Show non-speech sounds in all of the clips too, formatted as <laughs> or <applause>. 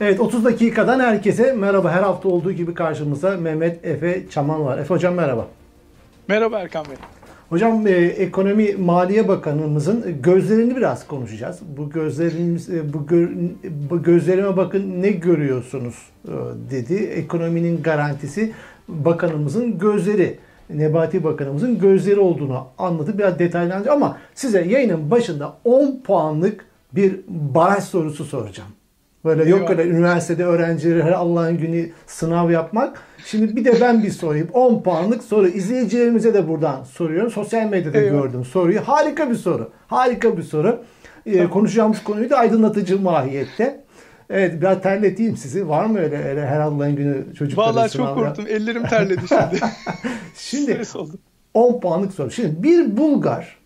Evet 30 dakikadan herkese merhaba. Her hafta olduğu gibi karşımızda Mehmet Efe Çaman var. Efe Hocam merhaba. Merhaba Erkan Bey. Hocam e, Ekonomi Maliye Bakanımızın gözlerini biraz konuşacağız. Bu gözlerimiz e, bu, gö, bu gözlerime bakın ne görüyorsunuz e, dedi. Ekonominin garantisi bakanımızın gözleri. Nebati Bakanımızın gözleri olduğunu anlatıp biraz detaylandıracağım ama size yayının başında 10 puanlık bir baraj sorusu soracağım. Böyle yok kadar üniversitede öğrencileri her Allah'ın günü sınav yapmak. Şimdi bir de ben bir sorayım. 10 puanlık soru. İzleyicilerimize de buradan soruyorum. Sosyal medyada Eyvallah. gördüm soruyu. Harika bir soru. Harika bir soru. Ee, konuşacağımız konuyu da aydınlatıcı mahiyette. Evet biraz terleteyim sizi. Var mı öyle, öyle her Allah'ın günü çocuklara Vallahi çok korktum. Ellerim terledi şimdi. <laughs> şimdi 10 puanlık soru. Şimdi bir Bulgar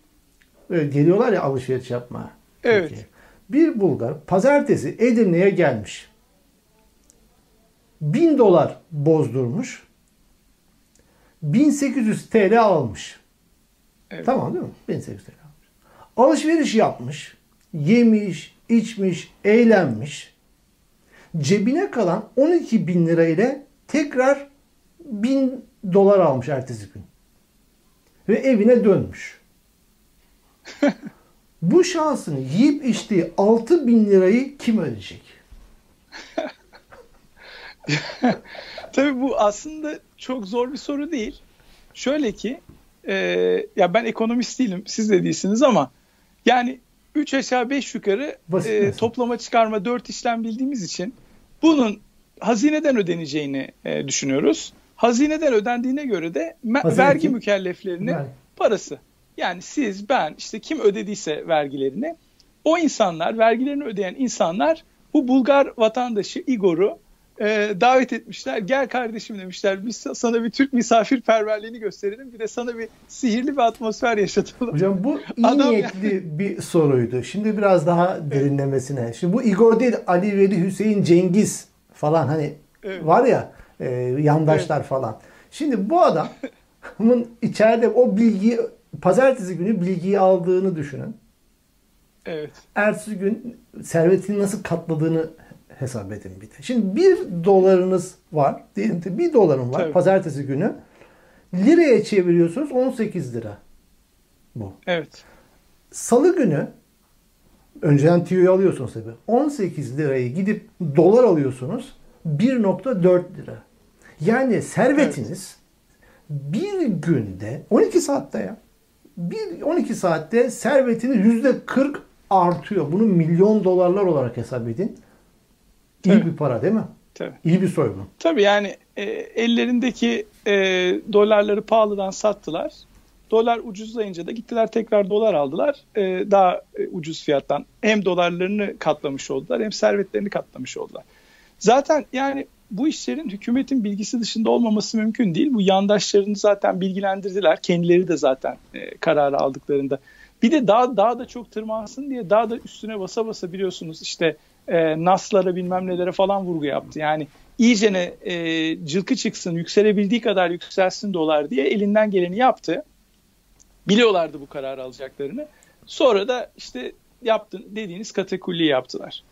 geliyorlar ya alışveriş yapmaya. Evet. Peki. Bir Bulgar pazartesi Edirne'ye gelmiş. 1000 dolar bozdurmuş. 1800 TL almış. Evet. Tamam değil mi? 1800 TL almış. Alışveriş yapmış. Yemiş, içmiş, eğlenmiş. Cebine kalan 12 bin lira ile tekrar 1000 dolar almış ertesi gün. Ve evine dönmüş. <laughs> Bu şansını yiyip içtiği 6 bin lirayı kim ödeyecek? <laughs> Tabii bu aslında çok zor bir soru değil. Şöyle ki e, ya ben ekonomist değilim siz de değilsiniz ama yani 3 aşağı 5 yukarı e, toplama çıkarma 4 işlem bildiğimiz için bunun hazineden ödeneceğini e, düşünüyoruz. Hazineden ödendiğine göre de Hazine vergi mükelleflerinin Ver. parası. Yani siz, ben, işte kim ödediyse vergilerini o insanlar, vergilerini ödeyen insanlar bu Bulgar vatandaşı Igor'u e, davet etmişler. Gel kardeşim demişler. Biz sana bir Türk misafirperverliğini gösterelim. Bir de sana bir sihirli bir atmosfer yaşatalım. Hocam bu iyi <laughs> Adam niyetli yani... bir soruydu. Şimdi biraz daha derinlemesine. Şimdi bu Igor değil Ali Veli Hüseyin Cengiz falan hani evet. var ya e, yandaşlar evet. falan. Şimdi bu adamın içeride o bilgiyi pazartesi günü bilgiyi aldığını düşünün. Evet. Ertesi gün servetini nasıl katladığını hesap edin bir de. Şimdi bir dolarınız var. Diyelim ki bir dolarım var Tabii. pazartesi günü. Liraya çeviriyorsunuz 18 lira. Bu. Evet. Salı günü önceden TÜY'ü alıyorsunuz tabii. 18 lirayı gidip dolar alıyorsunuz 1.4 lira. Yani servetiniz evet. bir günde 12 saatte ya bir 12 saatte servetiniz %40 artıyor. Bunu milyon dolarlar olarak hesap edin. İyi Tabii. bir para değil mi? Tabii. İyi bir soygun. Tabii yani e, ellerindeki e, dolarları pahalıdan sattılar. Dolar ucuzlayınca da gittiler tekrar dolar aldılar. E, daha e, ucuz fiyattan hem dolarlarını katlamış oldular hem servetlerini katlamış oldular. Zaten yani bu işlerin hükümetin bilgisi dışında olmaması mümkün değil. Bu yandaşlarını zaten bilgilendirdiler. Kendileri de zaten e, kararı aldıklarında. Bir de daha daha da çok tırmansın diye daha da üstüne basa basa biliyorsunuz işte e, NAS'lara bilmem nelere falan vurgu yaptı. Yani iyicene e, cılkı çıksın, yükselebildiği kadar yükselsin dolar diye elinden geleni yaptı. Biliyorlardı bu kararı alacaklarını. Sonra da işte yaptın dediğiniz katakulli yaptılar.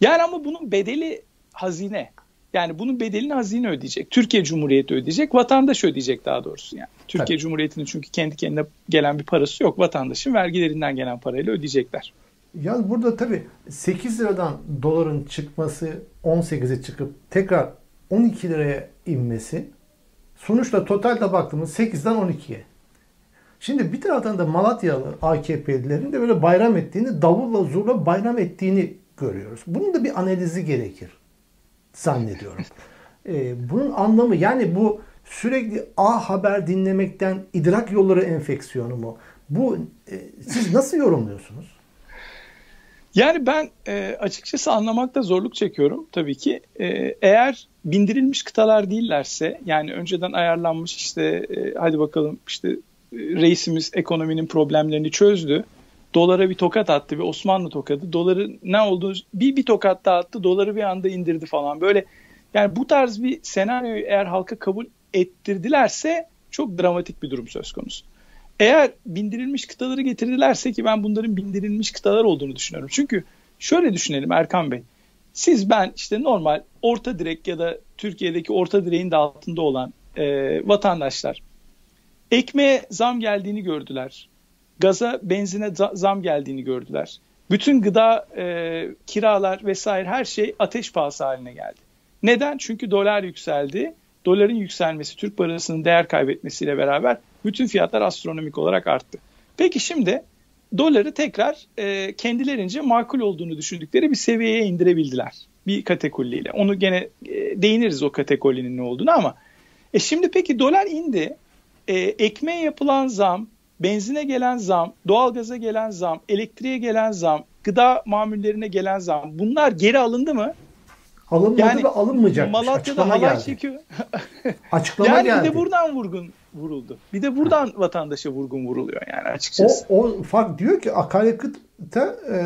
Yani ama bunun bedeli hazine. Yani bunun bedelini hazine ödeyecek. Türkiye Cumhuriyeti ödeyecek. Vatandaş ödeyecek daha doğrusu yani. Türkiye evet. Cumhuriyeti'nin çünkü kendi kendine gelen bir parası yok. Vatandaşın vergilerinden gelen parayla ödeyecekler. Yalnız burada tabii 8 liradan doların çıkması 18'e çıkıp tekrar 12 liraya inmesi sonuçta totalde baktığımız 8'den 12'ye. Şimdi bir taraftan da Malatyalı AKP'lilerin de böyle bayram ettiğini, davulla zurla bayram ettiğini görüyoruz. Bunun da bir analizi gerekir zannediyorum. ee, bunun anlamı yani bu sürekli A haber dinlemekten idrak yolları enfeksiyonu mu? Bu e, siz nasıl yorumluyorsunuz? Yani ben e, açıkçası anlamakta zorluk çekiyorum tabii ki. E, eğer bindirilmiş kıtalar değillerse yani önceden ayarlanmış işte e, hadi bakalım işte e, reisimiz ekonominin problemlerini çözdü. Dolara bir tokat attı bir Osmanlı tokadı. Doları ne oldu? Bir bir tokat daha attı. Doları bir anda indirdi falan. Böyle yani bu tarz bir senaryoyu eğer halka kabul ettirdilerse çok dramatik bir durum söz konusu. Eğer bindirilmiş kıtaları getirdilerse ki ben bunların bindirilmiş kıtalar olduğunu düşünüyorum. Çünkü şöyle düşünelim Erkan Bey. Siz ben işte normal orta direk ya da Türkiye'deki orta direğin de altında olan e, vatandaşlar ekmeğe zam geldiğini gördüler. Gaza, benzine zam geldiğini gördüler. Bütün gıda, e, kiralar vesaire her şey ateş pahası haline geldi. Neden? Çünkü dolar yükseldi. Doların yükselmesi, Türk parasının değer kaybetmesiyle beraber bütün fiyatlar astronomik olarak arttı. Peki şimdi doları tekrar e, kendilerince makul olduğunu düşündükleri bir seviyeye indirebildiler. Bir kategoriyle. Onu gene e, değiniriz o kategorinin ne olduğunu ama e şimdi peki dolar indi. E, ekmeğe yapılan zam, benzine gelen zam, doğalgaza gelen zam, elektriğe gelen zam, gıda mamullerine gelen zam bunlar geri alındı mı? Alınmadı yani, ve alınmayacak. Malatya'da halay geldi. çekiyor. Açıklama yani geldi. bir de buradan vurgun vuruldu. Bir de buradan vatandaşa vurgun vuruluyor yani açıkçası. O, o fark diyor ki akaryakıtta e,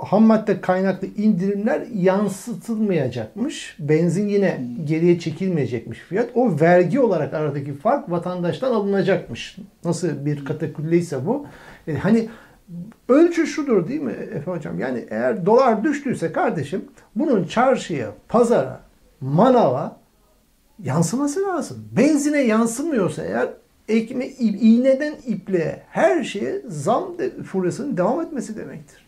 ham madde kaynaklı indirimler yansıtılmayacakmış. Benzin yine hmm. geriye çekilmeyecekmiş fiyat. O vergi olarak aradaki fark vatandaştan alınacakmış. Nasıl bir katakulleyse bu. E, hani ölçü şudur değil mi Efe Hocam? Yani eğer dolar düştüyse kardeşim bunun çarşıya, pazara, manava yansıması lazım. Benzine yansımıyorsa eğer ekme, iğneden ipliğe her şeye zam de, furyasının devam etmesi demektir.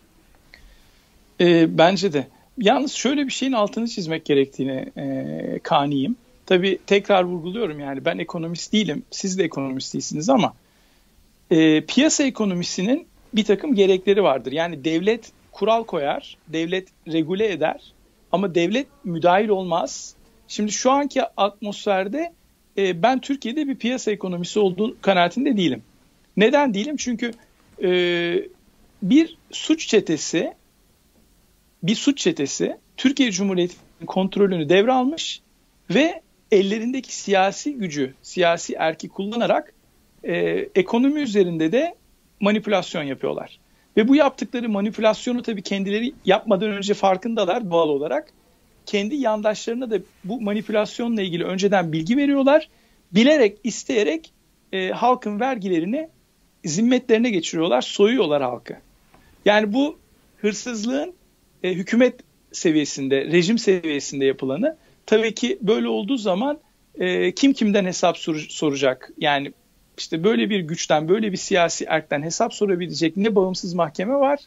E, bence de. Yalnız şöyle bir şeyin altını çizmek gerektiğini e, kaniyim. Tabii tekrar vurguluyorum yani ben ekonomist değilim. Siz de ekonomist değilsiniz ama e, piyasa ekonomisinin bir takım gerekleri vardır. Yani devlet kural koyar, devlet regüle eder ama devlet müdahil olmaz. Şimdi şu anki atmosferde e, ben Türkiye'de bir piyasa ekonomisi olduğu kanaatinde değilim. Neden değilim? Çünkü e, bir suç çetesi bir suç çetesi Türkiye Cumhuriyeti'nin kontrolünü devralmış ve ellerindeki siyasi gücü, siyasi erki kullanarak e, ekonomi üzerinde de manipülasyon yapıyorlar. Ve bu yaptıkları manipülasyonu tabii kendileri yapmadan önce farkındalar doğal olarak. Kendi yandaşlarına da bu manipülasyonla ilgili önceden bilgi veriyorlar. Bilerek, isteyerek e, halkın vergilerini zimmetlerine geçiriyorlar, soyuyorlar halkı. Yani bu hırsızlığın e, hükümet seviyesinde, rejim seviyesinde yapılanı tabii ki böyle olduğu zaman e, kim kimden hesap sor, soracak? Yani işte böyle bir güçten, böyle bir siyasi erkten hesap sorabilecek ne bağımsız mahkeme var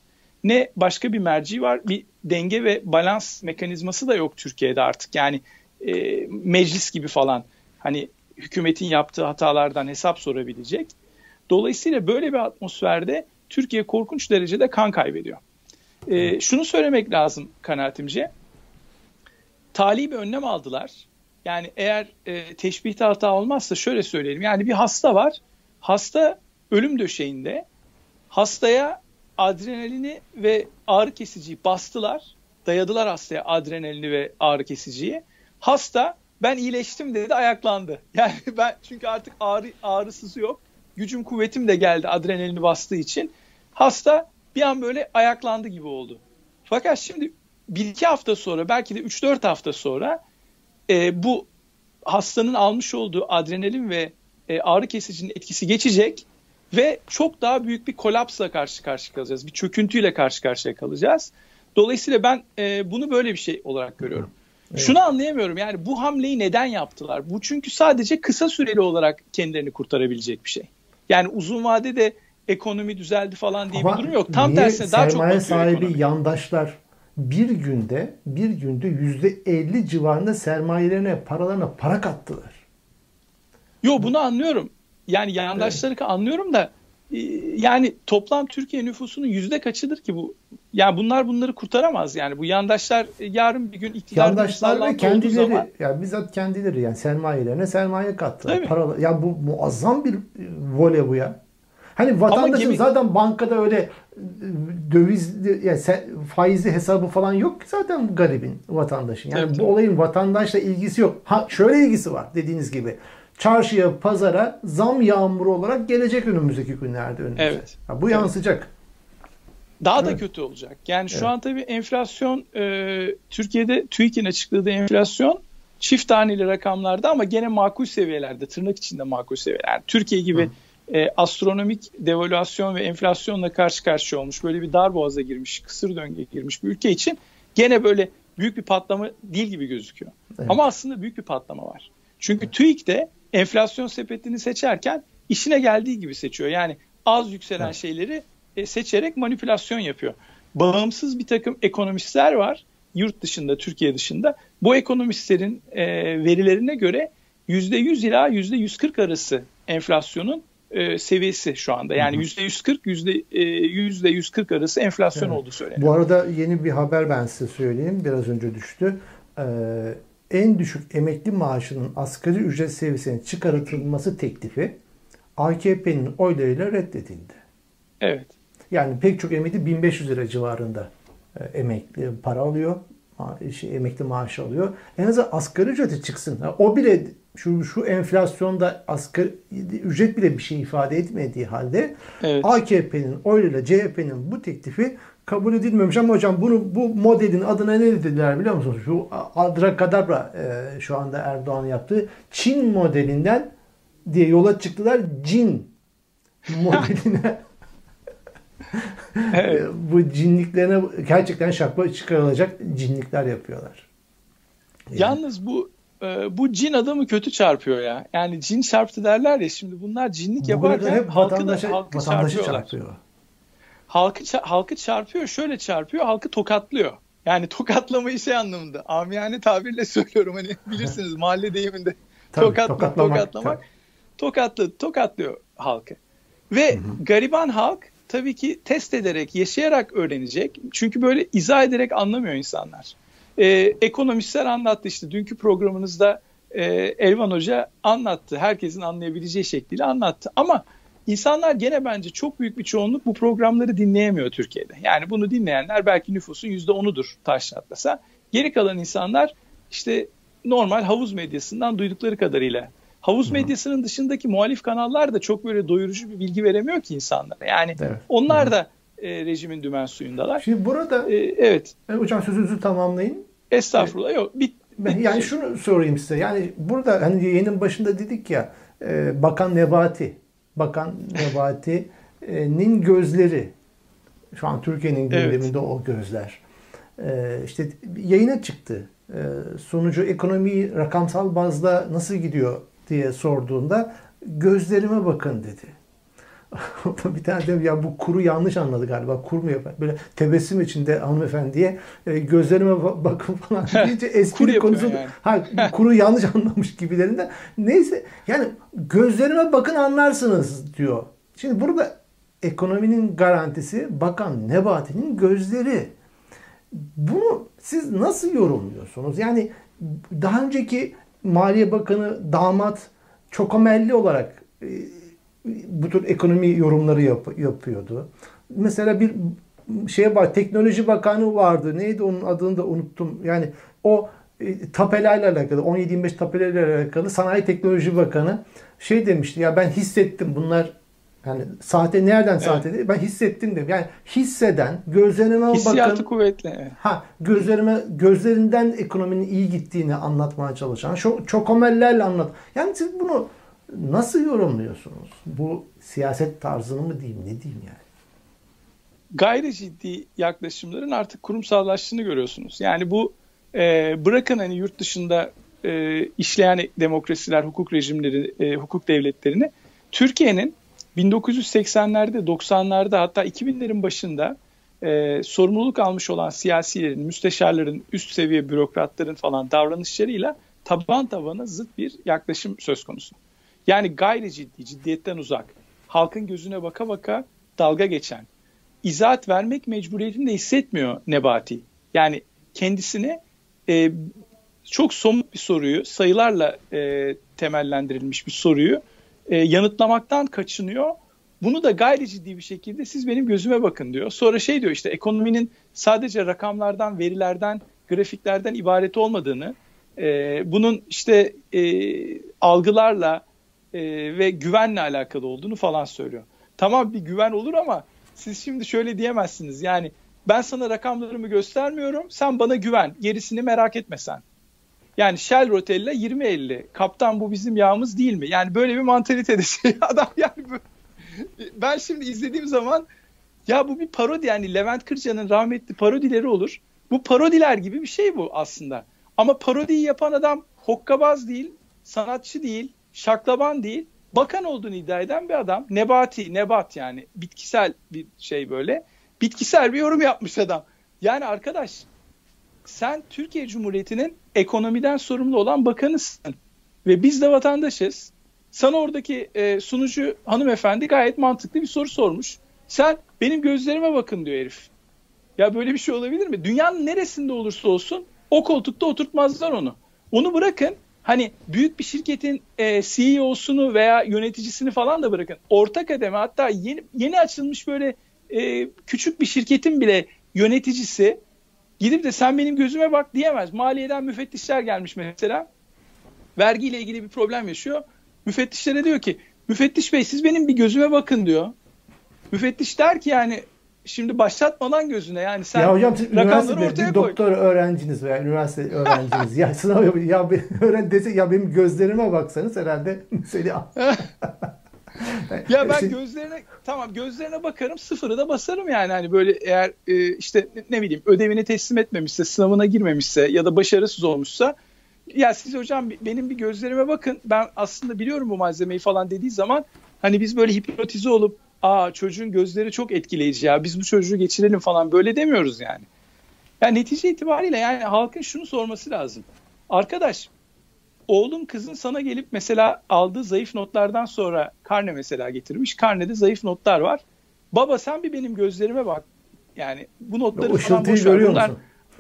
ne başka bir merci var. Bir denge ve balans mekanizması da yok Türkiye'de artık. Yani e, meclis gibi falan hani hükümetin yaptığı hatalardan hesap sorabilecek. Dolayısıyla böyle bir atmosferde Türkiye korkunç derecede kan kaybediyor. E, şunu söylemek lazım kanaatimce. Tali bir önlem aldılar. Yani eğer e, teşbihte hata olmazsa şöyle söyleyelim. Yani bir hasta var. Hasta ölüm döşeğinde. Hastaya adrenalini ve ağrı kesiciyi bastılar. Dayadılar hastaya adrenalini ve ağrı kesiciyi. Hasta ben iyileştim dedi ayaklandı. <laughs> Yani ben çünkü artık ağrı, ağrısızı yok. Gücüm kuvvetim de geldi adrenalini bastığı için. Hasta bir an böyle ayaklandı gibi oldu. Fakat şimdi bir iki hafta sonra belki de 3-4 hafta sonra e, bu hastanın almış olduğu adrenalin ve e, ağrı kesicinin etkisi geçecek ve çok daha büyük bir kolapsla karşı karşıya kalacağız. Bir çöküntüyle karşı karşıya kalacağız. Dolayısıyla ben e, bunu böyle bir şey olarak görüyorum. Evet. Şunu anlayamıyorum yani bu hamleyi neden yaptılar? Bu çünkü sadece kısa süreli olarak kendilerini kurtarabilecek bir şey. Yani uzun vadede ekonomi düzeldi falan diye Ama bir durum yok. Tam tersine daha çok batıyor sahibi ekonomi. yandaşlar bir günde bir günde yüzde elli civarında sermayelerine paralarına para kattılar. Yo bunu anlıyorum. Yani yandaşları evet. anlıyorum da e, yani toplam Türkiye nüfusunun yüzde kaçıdır ki bu? Yani bunlar bunları kurtaramaz yani. Bu yandaşlar e, yarın bir gün iktidarda Yandaşlar ve kendileri zaman... yani bizzat kendileri yani sermayelerine sermaye kattılar. Paralar, ya bu muazzam bir e, voley bu ya. Hani vatandaşın gibi... zaten bankada öyle döviz yani faizli hesabı falan yok ki zaten garibin vatandaşın. Yani tabii, bu olayın vatandaşla ilgisi yok. Ha şöyle ilgisi var dediğiniz gibi. Çarşıya, pazara zam yağmuru olarak gelecek önümüzdeki günlerde önümüze. Evet. Ha, bu yansıyacak. Daha evet. da kötü olacak. Yani şu evet. an tabii enflasyon e, Türkiye'de TÜİK'in açıkladığı enflasyon çift taneli rakamlarda ama gene makul seviyelerde, tırnak içinde makul seviyeler. Yani Türkiye gibi Hı e, astronomik devalüasyon ve enflasyonla karşı karşıya olmuş, böyle bir dar boğaza girmiş, kısır döngüye girmiş bir ülke için gene böyle büyük bir patlama değil gibi gözüküyor. Evet. Ama aslında büyük bir patlama var. Çünkü evet. TÜİK de enflasyon sepetini seçerken işine geldiği gibi seçiyor. Yani az yükselen evet. şeyleri e, seçerek manipülasyon yapıyor. Bağımsız bir takım ekonomistler var yurt dışında, Türkiye dışında. Bu ekonomistlerin e, verilerine göre %100 ila %140 arası enflasyonun e, seviyesi şu anda. Yani yüzde 140, yüzde e, yüzde 140 arası enflasyon evet. olduğu söyleniyor. Bu arada yeni bir haber ben size söyleyeyim. Biraz önce düştü. Ee, en düşük emekli maaşının asgari ücret seviyesine çıkartılması teklifi AKP'nin oylarıyla reddedildi. Evet. Yani pek çok emekli 1500 lira civarında e, emekli para alıyor. Şey, emekli maaşı alıyor. En azından asgari ücreti çıksın. O bile şu şu enflasyonda asgari ücret bile bir şey ifade etmediği halde evet. AKP'nin oyuyla CHP'nin bu teklifi kabul edilmemiş ama hocam bunu bu modelin adına ne dediler biliyor musunuz? Şu adrakadabra e, şu anda Erdoğan yaptığı Çin modelinden diye yola çıktılar. Cin <laughs> modeline evet. bu cinliklerine gerçekten şapka çıkarılacak cinlikler yapıyorlar. Yani. Yalnız bu e, bu cin adamı kötü çarpıyor ya. Yani cin çarptı derler ya şimdi bunlar cinlik yaparken hep halkı vatandaşı, da, halkı vatandaşı çarpıyor. Halkı, halkı çarpıyor şöyle çarpıyor halkı tokatlıyor. Yani tokatlamayı şey anlamında amiyane tabirle söylüyorum hani <laughs> bilirsiniz mahalle deyiminde Tabii, tokatla, tokatlamak, tokatlamak tokatlı, tokatlıyor halkı. Ve hı hı. gariban halk tabii ki test ederek, yaşayarak öğrenecek. Çünkü böyle izah ederek anlamıyor insanlar. Ee, ekonomistler anlattı işte dünkü programınızda e, Elvan Hoca anlattı. Herkesin anlayabileceği şekliyle anlattı. Ama insanlar gene bence çok büyük bir çoğunluk bu programları dinleyemiyor Türkiye'de. Yani bunu dinleyenler belki nüfusun yüzde onudur taş atlasa. Geri kalan insanlar işte normal havuz medyasından duydukları kadarıyla Havuz medyasının dışındaki muhalif kanallar da çok böyle doyurucu bir bilgi veremiyor ki insanlara. Yani evet. onlar da e, rejimin dümen suyundalar. Şimdi burada e, evet. E, hocam sözünüzü tamamlayın. Estağfurullah. Yok. Bit, bit yani şey. şunu sorayım size. Yani burada hani yayının başında dedik ya e, Bakan Nebati Bakan Nebati'nin gözleri şu an Türkiye'nin gündeminde evet. o gözler. E, işte yayına çıktı. E, sonucu ekonomi rakamsal bazda nasıl gidiyor diye sorduğunda gözlerime bakın dedi. <laughs> bir tane de ya bu kuru yanlış anladı galiba. Kur mu yapar? Böyle tebessüm içinde hanımefendiye e, gözlerime <laughs> bakın falan deyince espri konusu yani. ha, kuru yanlış anlamış gibilerinden. Neyse yani gözlerime bakın anlarsınız diyor. Şimdi burada ekonominin garantisi Bakan Nebati'nin gözleri. Bunu siz nasıl yorumluyorsunuz? Yani daha önceki Maliye Bakanı damat çokomelli olarak e, bu tür ekonomi yorumları yap, yapıyordu. Mesela bir şeye bak teknoloji bakanı vardı. Neydi onun adını da unuttum. Yani o e, tapelayla alakalı 17-25 tapelayla alakalı sanayi teknoloji bakanı şey demişti ya ben hissettim bunlar yani sahte nereden sahte evet. Ben hissettim dedim. Yani hisseden, gözlerime Hissiyatı bakın. kuvvetli. Ha, gözlerime gözlerinden ekonominin iyi gittiğini anlatmaya çalışan, çok çokomellerle anlat. Yani siz bunu nasıl yorumluyorsunuz? Bu siyaset tarzını mı diyeyim, ne diyeyim yani? Gayri ciddi yaklaşımların artık kurumsallaştığını görüyorsunuz. Yani bu e, bırakın hani yurt dışında e, işleyen demokrasiler, hukuk rejimleri, e, hukuk devletlerini Türkiye'nin 1980'lerde, 90'larda hatta 2000'lerin başında e, sorumluluk almış olan siyasilerin, müsteşarların, üst seviye bürokratların falan davranışlarıyla taban tabana zıt bir yaklaşım söz konusu. Yani gayri ciddi, ciddiyetten uzak, halkın gözüne baka baka dalga geçen, izahat vermek mecburiyetini de hissetmiyor Nebati. Yani kendisine e, çok somut bir soruyu, sayılarla e, temellendirilmiş bir soruyu e, yanıtlamaktan kaçınıyor. Bunu da gayri ciddi bir şekilde siz benim gözüme bakın diyor. Sonra şey diyor işte ekonominin sadece rakamlardan, verilerden, grafiklerden ibaret olmadığını, e, bunun işte e, algılarla e, ve güvenle alakalı olduğunu falan söylüyor. Tamam bir güven olur ama siz şimdi şöyle diyemezsiniz. Yani ben sana rakamlarımı göstermiyorum, sen bana güven, gerisini merak etme sen. Yani Shell Rotella 20-50. Kaptan bu bizim yağımız değil mi? Yani böyle bir mantalitede şey <laughs> adam yani ben şimdi izlediğim zaman ya bu bir parodi yani Levent Kırca'nın rahmetli parodileri olur. Bu parodiler gibi bir şey bu aslında. Ama parodiyi yapan adam hokkabaz değil, sanatçı değil, şaklaban değil, bakan olduğunu iddia eden bir adam. Nebati, nebat yani bitkisel bir şey böyle. Bitkisel bir yorum yapmış adam. Yani arkadaş sen Türkiye Cumhuriyeti'nin ekonomiden sorumlu olan bakanısın. Ve biz de vatandaşız. Sana oradaki e, sunucu hanımefendi gayet mantıklı bir soru sormuş. Sen benim gözlerime bakın diyor herif. Ya böyle bir şey olabilir mi? Dünyanın neresinde olursa olsun o koltukta oturtmazlar onu. Onu bırakın hani büyük bir şirketin e, CEO'sunu veya yöneticisini falan da bırakın. Orta kademe hatta yeni, yeni açılmış böyle e, küçük bir şirketin bile yöneticisi gidip de sen benim gözüme bak diyemez. Maliyeden müfettişler gelmiş mesela. Vergiyle ilgili bir problem yaşıyor. Müfettişlere diyor ki müfettiş bey siz benim bir gözüme bakın diyor. Müfettiş der ki yani şimdi başlatmadan gözüne yani sen ya hocam siz rakamları ortaya bir koy. doktor öğrenciniz veya üniversite öğrenciniz ya sınav ya öğren dese ya benim gözlerime baksanız herhalde <laughs> seni <laughs> <laughs> ya ben gözlerine tamam gözlerine bakarım sıfırı da basarım yani hani böyle eğer e, işte ne bileyim ödevini teslim etmemişse sınavına girmemişse ya da başarısız olmuşsa ya siz hocam benim bir gözlerime bakın ben aslında biliyorum bu malzemeyi falan dediği zaman hani biz böyle hipnotize olup aa çocuğun gözleri çok etkileyici ya biz bu çocuğu geçirelim falan böyle demiyoruz yani. Yani netice itibariyle yani halkın şunu sorması lazım. Arkadaş oğlum kızın sana gelip mesela aldığı zayıf notlardan sonra karne mesela getirmiş. Karnede zayıf notlar var. Baba sen bir benim gözlerime bak. Yani bu notları o falan boş ver. Bunlar,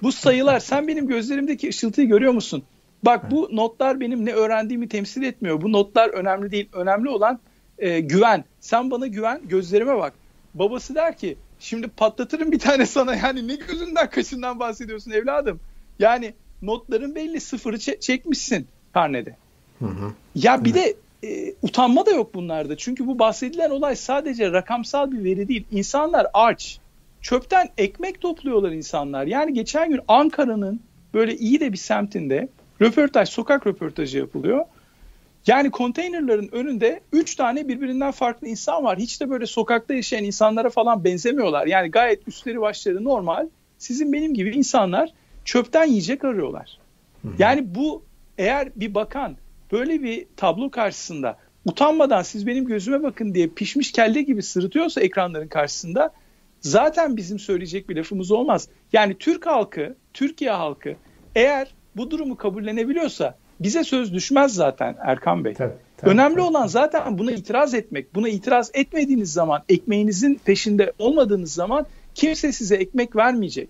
bu sayılar sen benim gözlerimdeki ışıltıyı görüyor musun? Bak bu notlar benim ne öğrendiğimi temsil etmiyor. Bu notlar önemli değil. Önemli olan e, güven. Sen bana güven, gözlerime bak. Babası der ki şimdi patlatırım bir tane sana <laughs> yani ne gözünden kaşından bahsediyorsun evladım. Yani notların belli sıfırı çekmişsin karnede. Hı hı. Ya bir de e, utanma da yok bunlarda. Çünkü bu bahsedilen olay sadece rakamsal bir veri değil. İnsanlar aç. Çöpten ekmek topluyorlar insanlar. Yani geçen gün Ankara'nın böyle iyi de bir semtinde röportaj, sokak röportajı yapılıyor. Yani konteynerların önünde üç tane birbirinden farklı insan var. Hiç de böyle sokakta yaşayan insanlara falan benzemiyorlar. Yani gayet üstleri başları normal. Sizin benim gibi insanlar çöpten yiyecek arıyorlar. Yani bu eğer bir bakan böyle bir tablo karşısında utanmadan siz benim gözüme bakın diye pişmiş kelle gibi sırıtıyorsa ekranların karşısında zaten bizim söyleyecek bir lafımız olmaz. Yani Türk halkı, Türkiye halkı eğer bu durumu kabullenebiliyorsa bize söz düşmez zaten Erkan Bey. Tabii, tabii, Önemli tabii. olan zaten buna itiraz etmek. Buna itiraz etmediğiniz zaman, ekmeğinizin peşinde olmadığınız zaman kimse size ekmek vermeyecek.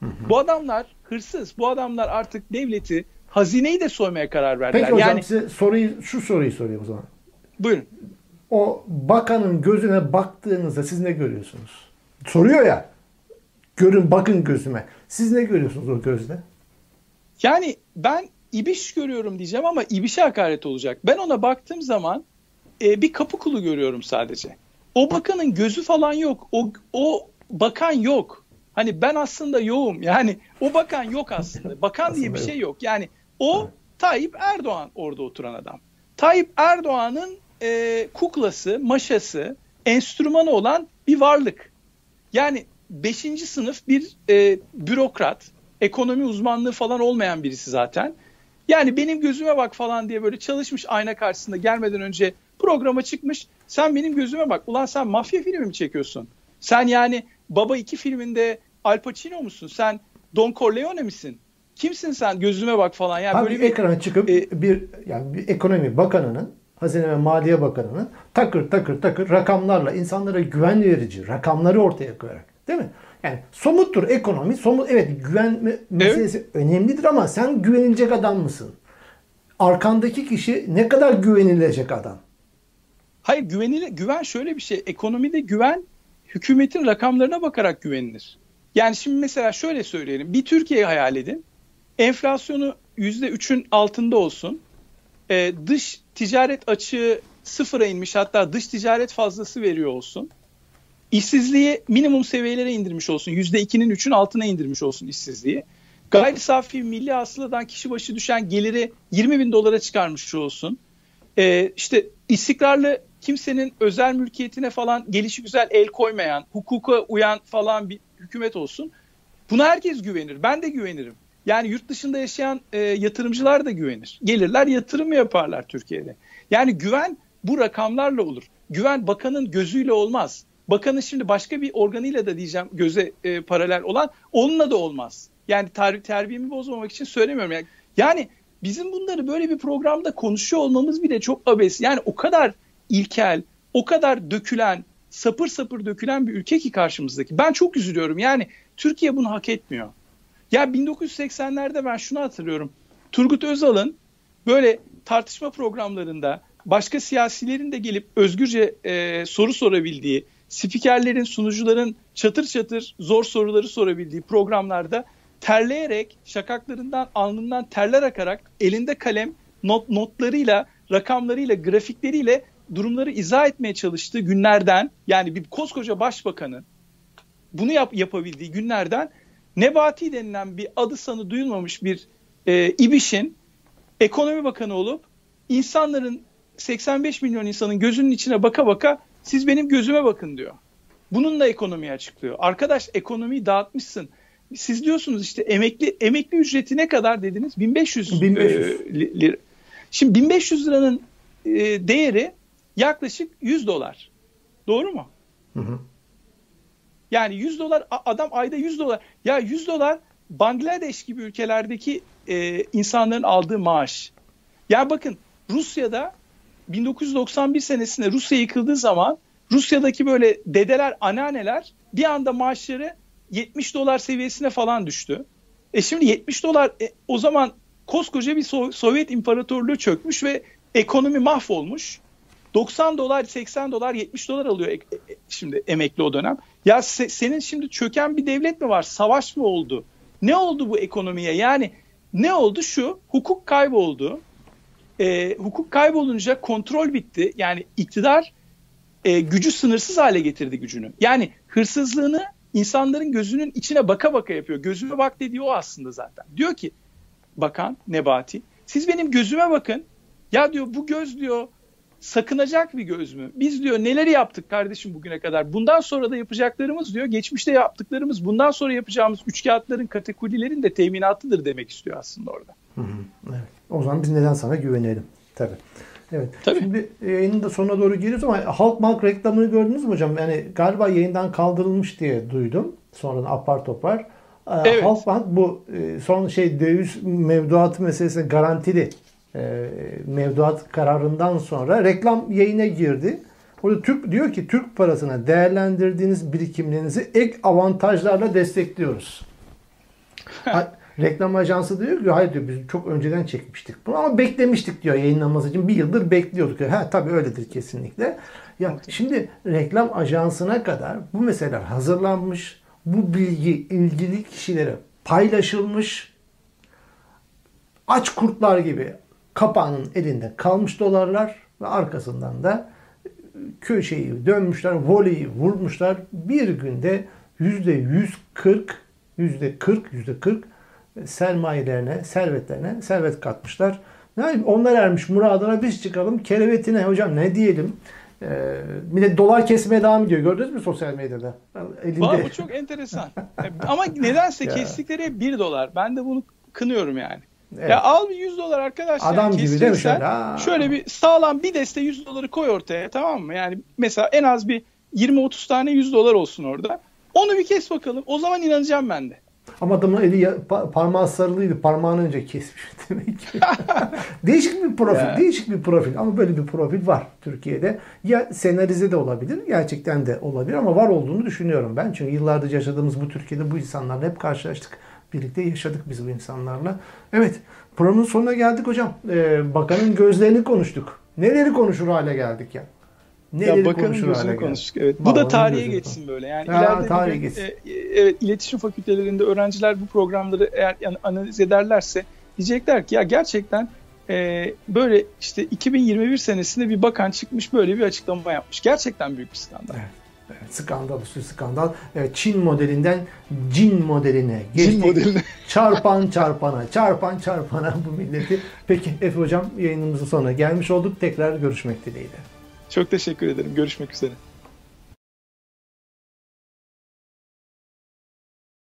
Hı hı. Bu adamlar hırsız. Bu adamlar artık devleti, hazineyi de soymaya karar verdiler. Peki hocam yani, size soruyu, şu soruyu sorayım o zaman. Buyurun. O bakanın gözüne baktığınızda siz ne görüyorsunuz? Soruyor ya. Görün bakın gözüme. Siz ne görüyorsunuz o gözle? Yani ben ibiş görüyorum diyeceğim ama ibişe hakaret olacak. Ben ona baktığım zaman e, bir kapı kulu görüyorum sadece. O bakanın gözü falan yok. O, o bakan yok. Hani ben aslında yoğum. Yani o bakan yok aslında. Bakan aslında diye bir şey yok. Yani o Tayyip Erdoğan orada oturan adam. Tayyip Erdoğan'ın e, kuklası, maşası, enstrümanı olan bir varlık. Yani beşinci sınıf bir e, bürokrat, ekonomi uzmanlığı falan olmayan birisi zaten. Yani benim gözüme bak falan diye böyle çalışmış ayna karşısında gelmeden önce programa çıkmış. Sen benim gözüme bak. Ulan sen mafya filmi mi çekiyorsun? Sen yani Baba 2 filminde Al Pacino musun? Sen Don Corleone misin? Kimsin sen? Gözüme bak falan. Yani Abi böyle bir ekrana çıkıp e, bir yani bir ekonomi bakanının Hazine ve Maliye Bakanı'nın takır takır takır rakamlarla insanlara güven verici rakamları ortaya koyarak değil mi? Yani somuttur ekonomi. Somut evet güven meselesi evet. önemlidir ama sen güvenilecek adam mısın? Arkandaki kişi ne kadar güvenilecek adam? Hayır güvenile, güven şöyle bir şey. Ekonomide güven hükümetin rakamlarına bakarak güvenilir. Yani şimdi mesela şöyle söyleyelim. Bir Türkiye hayal edin. Enflasyonu %3'ün altında olsun. Ee, dış ticaret açığı sıfıra inmiş hatta dış ticaret fazlası veriyor olsun. İşsizliği minimum seviyelere indirmiş olsun. %2'nin 3'ün altına indirmiş olsun işsizliği. Gayri safi milli hasıladan kişi başı düşen geliri 20 bin dolara çıkarmış olsun. Ee, işte istikrarlı kimsenin özel mülkiyetine falan gelişi güzel el koymayan, hukuka uyan falan bir hükümet olsun. Buna herkes güvenir. Ben de güvenirim. Yani yurt dışında yaşayan e, yatırımcılar da güvenir. Gelirler yatırım yaparlar Türkiye'de. Yani güven bu rakamlarla olur. Güven bakanın gözüyle olmaz. Bakanın şimdi başka bir organıyla da diyeceğim göze e, paralel olan onunla da olmaz. Yani ter, terbiyemi bozmamak için söylemiyorum. Yani, yani bizim bunları böyle bir programda konuşuyor olmamız bile çok abes. Yani o kadar ilkel, o kadar dökülen, sapır sapır dökülen bir ülke ki karşımızdaki. Ben çok üzülüyorum. Yani Türkiye bunu hak etmiyor. Ya 1980'lerde ben şunu hatırlıyorum. Turgut Özal'ın böyle tartışma programlarında başka siyasilerin de gelip özgürce e, soru sorabildiği, spikerlerin, sunucuların çatır çatır zor soruları sorabildiği programlarda terleyerek, şakaklarından, alnından terler akarak elinde kalem not, notlarıyla, rakamlarıyla, grafikleriyle durumları izah etmeye çalıştığı günlerden yani bir koskoca başbakanın bunu yap, yapabildiği günlerden Nebati denilen bir adı sanı duyulmamış bir e, İBİŞ'in ekonomi bakanı olup insanların 85 milyon insanın gözünün içine baka baka siz benim gözüme bakın diyor. Bununla ekonomiyi açıklıyor. Arkadaş ekonomiyi dağıtmışsın. Siz diyorsunuz işte emekli emekli ücreti ne kadar dediniz? 1500, 1500. E, lira. Şimdi 1500 liranın e, değeri yaklaşık 100 dolar. Doğru mu? Hı hı. Yani 100 dolar adam ayda 100 dolar. Ya 100 dolar Bangladeş gibi ülkelerdeki e, insanların aldığı maaş. Ya bakın Rusya'da 1991 senesinde Rusya yıkıldığı zaman Rusya'daki böyle dedeler, anneanneler bir anda maaşları 70 dolar seviyesine falan düştü. E şimdi 70 dolar e, o zaman koskoca bir so- Sovyet İmparatorluğu çökmüş ve ekonomi mahvolmuş. 90 dolar, 80 dolar, 70 dolar alıyor e- e- şimdi emekli o dönem. Ya se- senin şimdi çöken bir devlet mi var? Savaş mı oldu? Ne oldu bu ekonomiye? Yani ne oldu? Şu hukuk kayboldu. E, hukuk kaybolunca kontrol bitti. Yani iktidar e, gücü sınırsız hale getirdi gücünü. Yani hırsızlığını insanların gözünün içine baka baka yapıyor. Gözüme bak dediği o aslında zaten. Diyor ki bakan Nebati siz benim gözüme bakın. Ya diyor bu göz diyor sakınacak bir göz mü? Biz diyor neleri yaptık kardeşim bugüne kadar? Bundan sonra da yapacaklarımız diyor. Geçmişte yaptıklarımız bundan sonra yapacağımız üç kağıtların kategorilerin de teminatıdır demek istiyor aslında orada. Hı hı, evet. O zaman biz neden sana güvenelim? Tabii. Evet. Tabii. Şimdi yayının da sonuna doğru geliyoruz ama Halk Bank reklamını gördünüz mü hocam? Yani galiba yayından kaldırılmış diye duydum. Sonradan apar topar. Ee, evet. Halkbank bu e, son şey döviz mevduatı meselesine garantili e, mevduat kararından sonra reklam yayına girdi. Orada Türk diyor ki Türk parasına değerlendirdiğiniz birikimlerinizi ek avantajlarla destekliyoruz. reklam ajansı diyor ki hayır diyor biz çok önceden çekmiştik bunu ama beklemiştik diyor yayınlanması için bir yıldır bekliyorduk. Ha tabii öyledir kesinlikle. Ya şimdi reklam ajansına kadar bu meseleler hazırlanmış. Bu bilgi ilgili kişilere paylaşılmış. Aç kurtlar gibi kapağının elinde kalmış dolarlar ve arkasından da köşeyi dönmüşler, voleyi vurmuşlar. Bir günde yüzde 140, yüzde 40, yüzde 40 sermayelerine, servetlerine servet katmışlar. Yani onlar ermiş muradına biz çıkalım kerevetine hocam ne diyelim. Ee, millet dolar kesmeye devam ediyor. Gördünüz mü sosyal medyada? Elinde. Bu çok enteresan. Ama nedense <laughs> kestikleri 1 dolar. Ben de bunu kınıyorum yani. Evet. Ya al bir 100 dolar arkadaş. Adam yani gibi değil mi şöyle? Ha. Şöyle bir sağlam bir deste 100 doları koy ortaya tamam mı? Yani mesela en az bir 20-30 tane 100 dolar olsun orada. Onu bir kes bakalım. O zaman inanacağım ben de. Ama adamın eli pa- parmağı sarılıydı. Parmağını önce kesmiş <laughs> demek ki. <laughs> değişik bir profil. Ya. Değişik bir profil. Ama böyle bir profil var Türkiye'de. Ya senarize de olabilir. Gerçekten de olabilir. Ama var olduğunu düşünüyorum ben. Çünkü yıllardır yaşadığımız bu Türkiye'de bu insanlarla hep karşılaştık. Birlikte yaşadık biz bu insanlarla. Evet. Programın sonuna geldik hocam. Ee, bakanın gözlerini konuştuk. Neleri konuşur hale geldik ya. Neleri ya bakanın gözünü konuştuk. Evet. Bu da tarihe geçsin konuştuk. böyle. Yani ya, ileride tarihe geçsin. E, evet, iletişim fakültelerinde öğrenciler bu programları eğer yani analiz ederlerse diyecekler ki ya gerçekten e, böyle işte 2021 senesinde bir bakan çıkmış böyle bir açıklama yapmış. Gerçekten büyük bir skandal. Evet. Evet, skandal üstü skandal. Evet, Çin modelinden cin modeline geçtik. Cin modeline. <laughs> çarpan çarpana, çarpan çarpana bu milleti. Peki Efe Hocam yayınımızın sonuna gelmiş olduk. Tekrar görüşmek dileğiyle. Çok teşekkür ederim. Görüşmek üzere.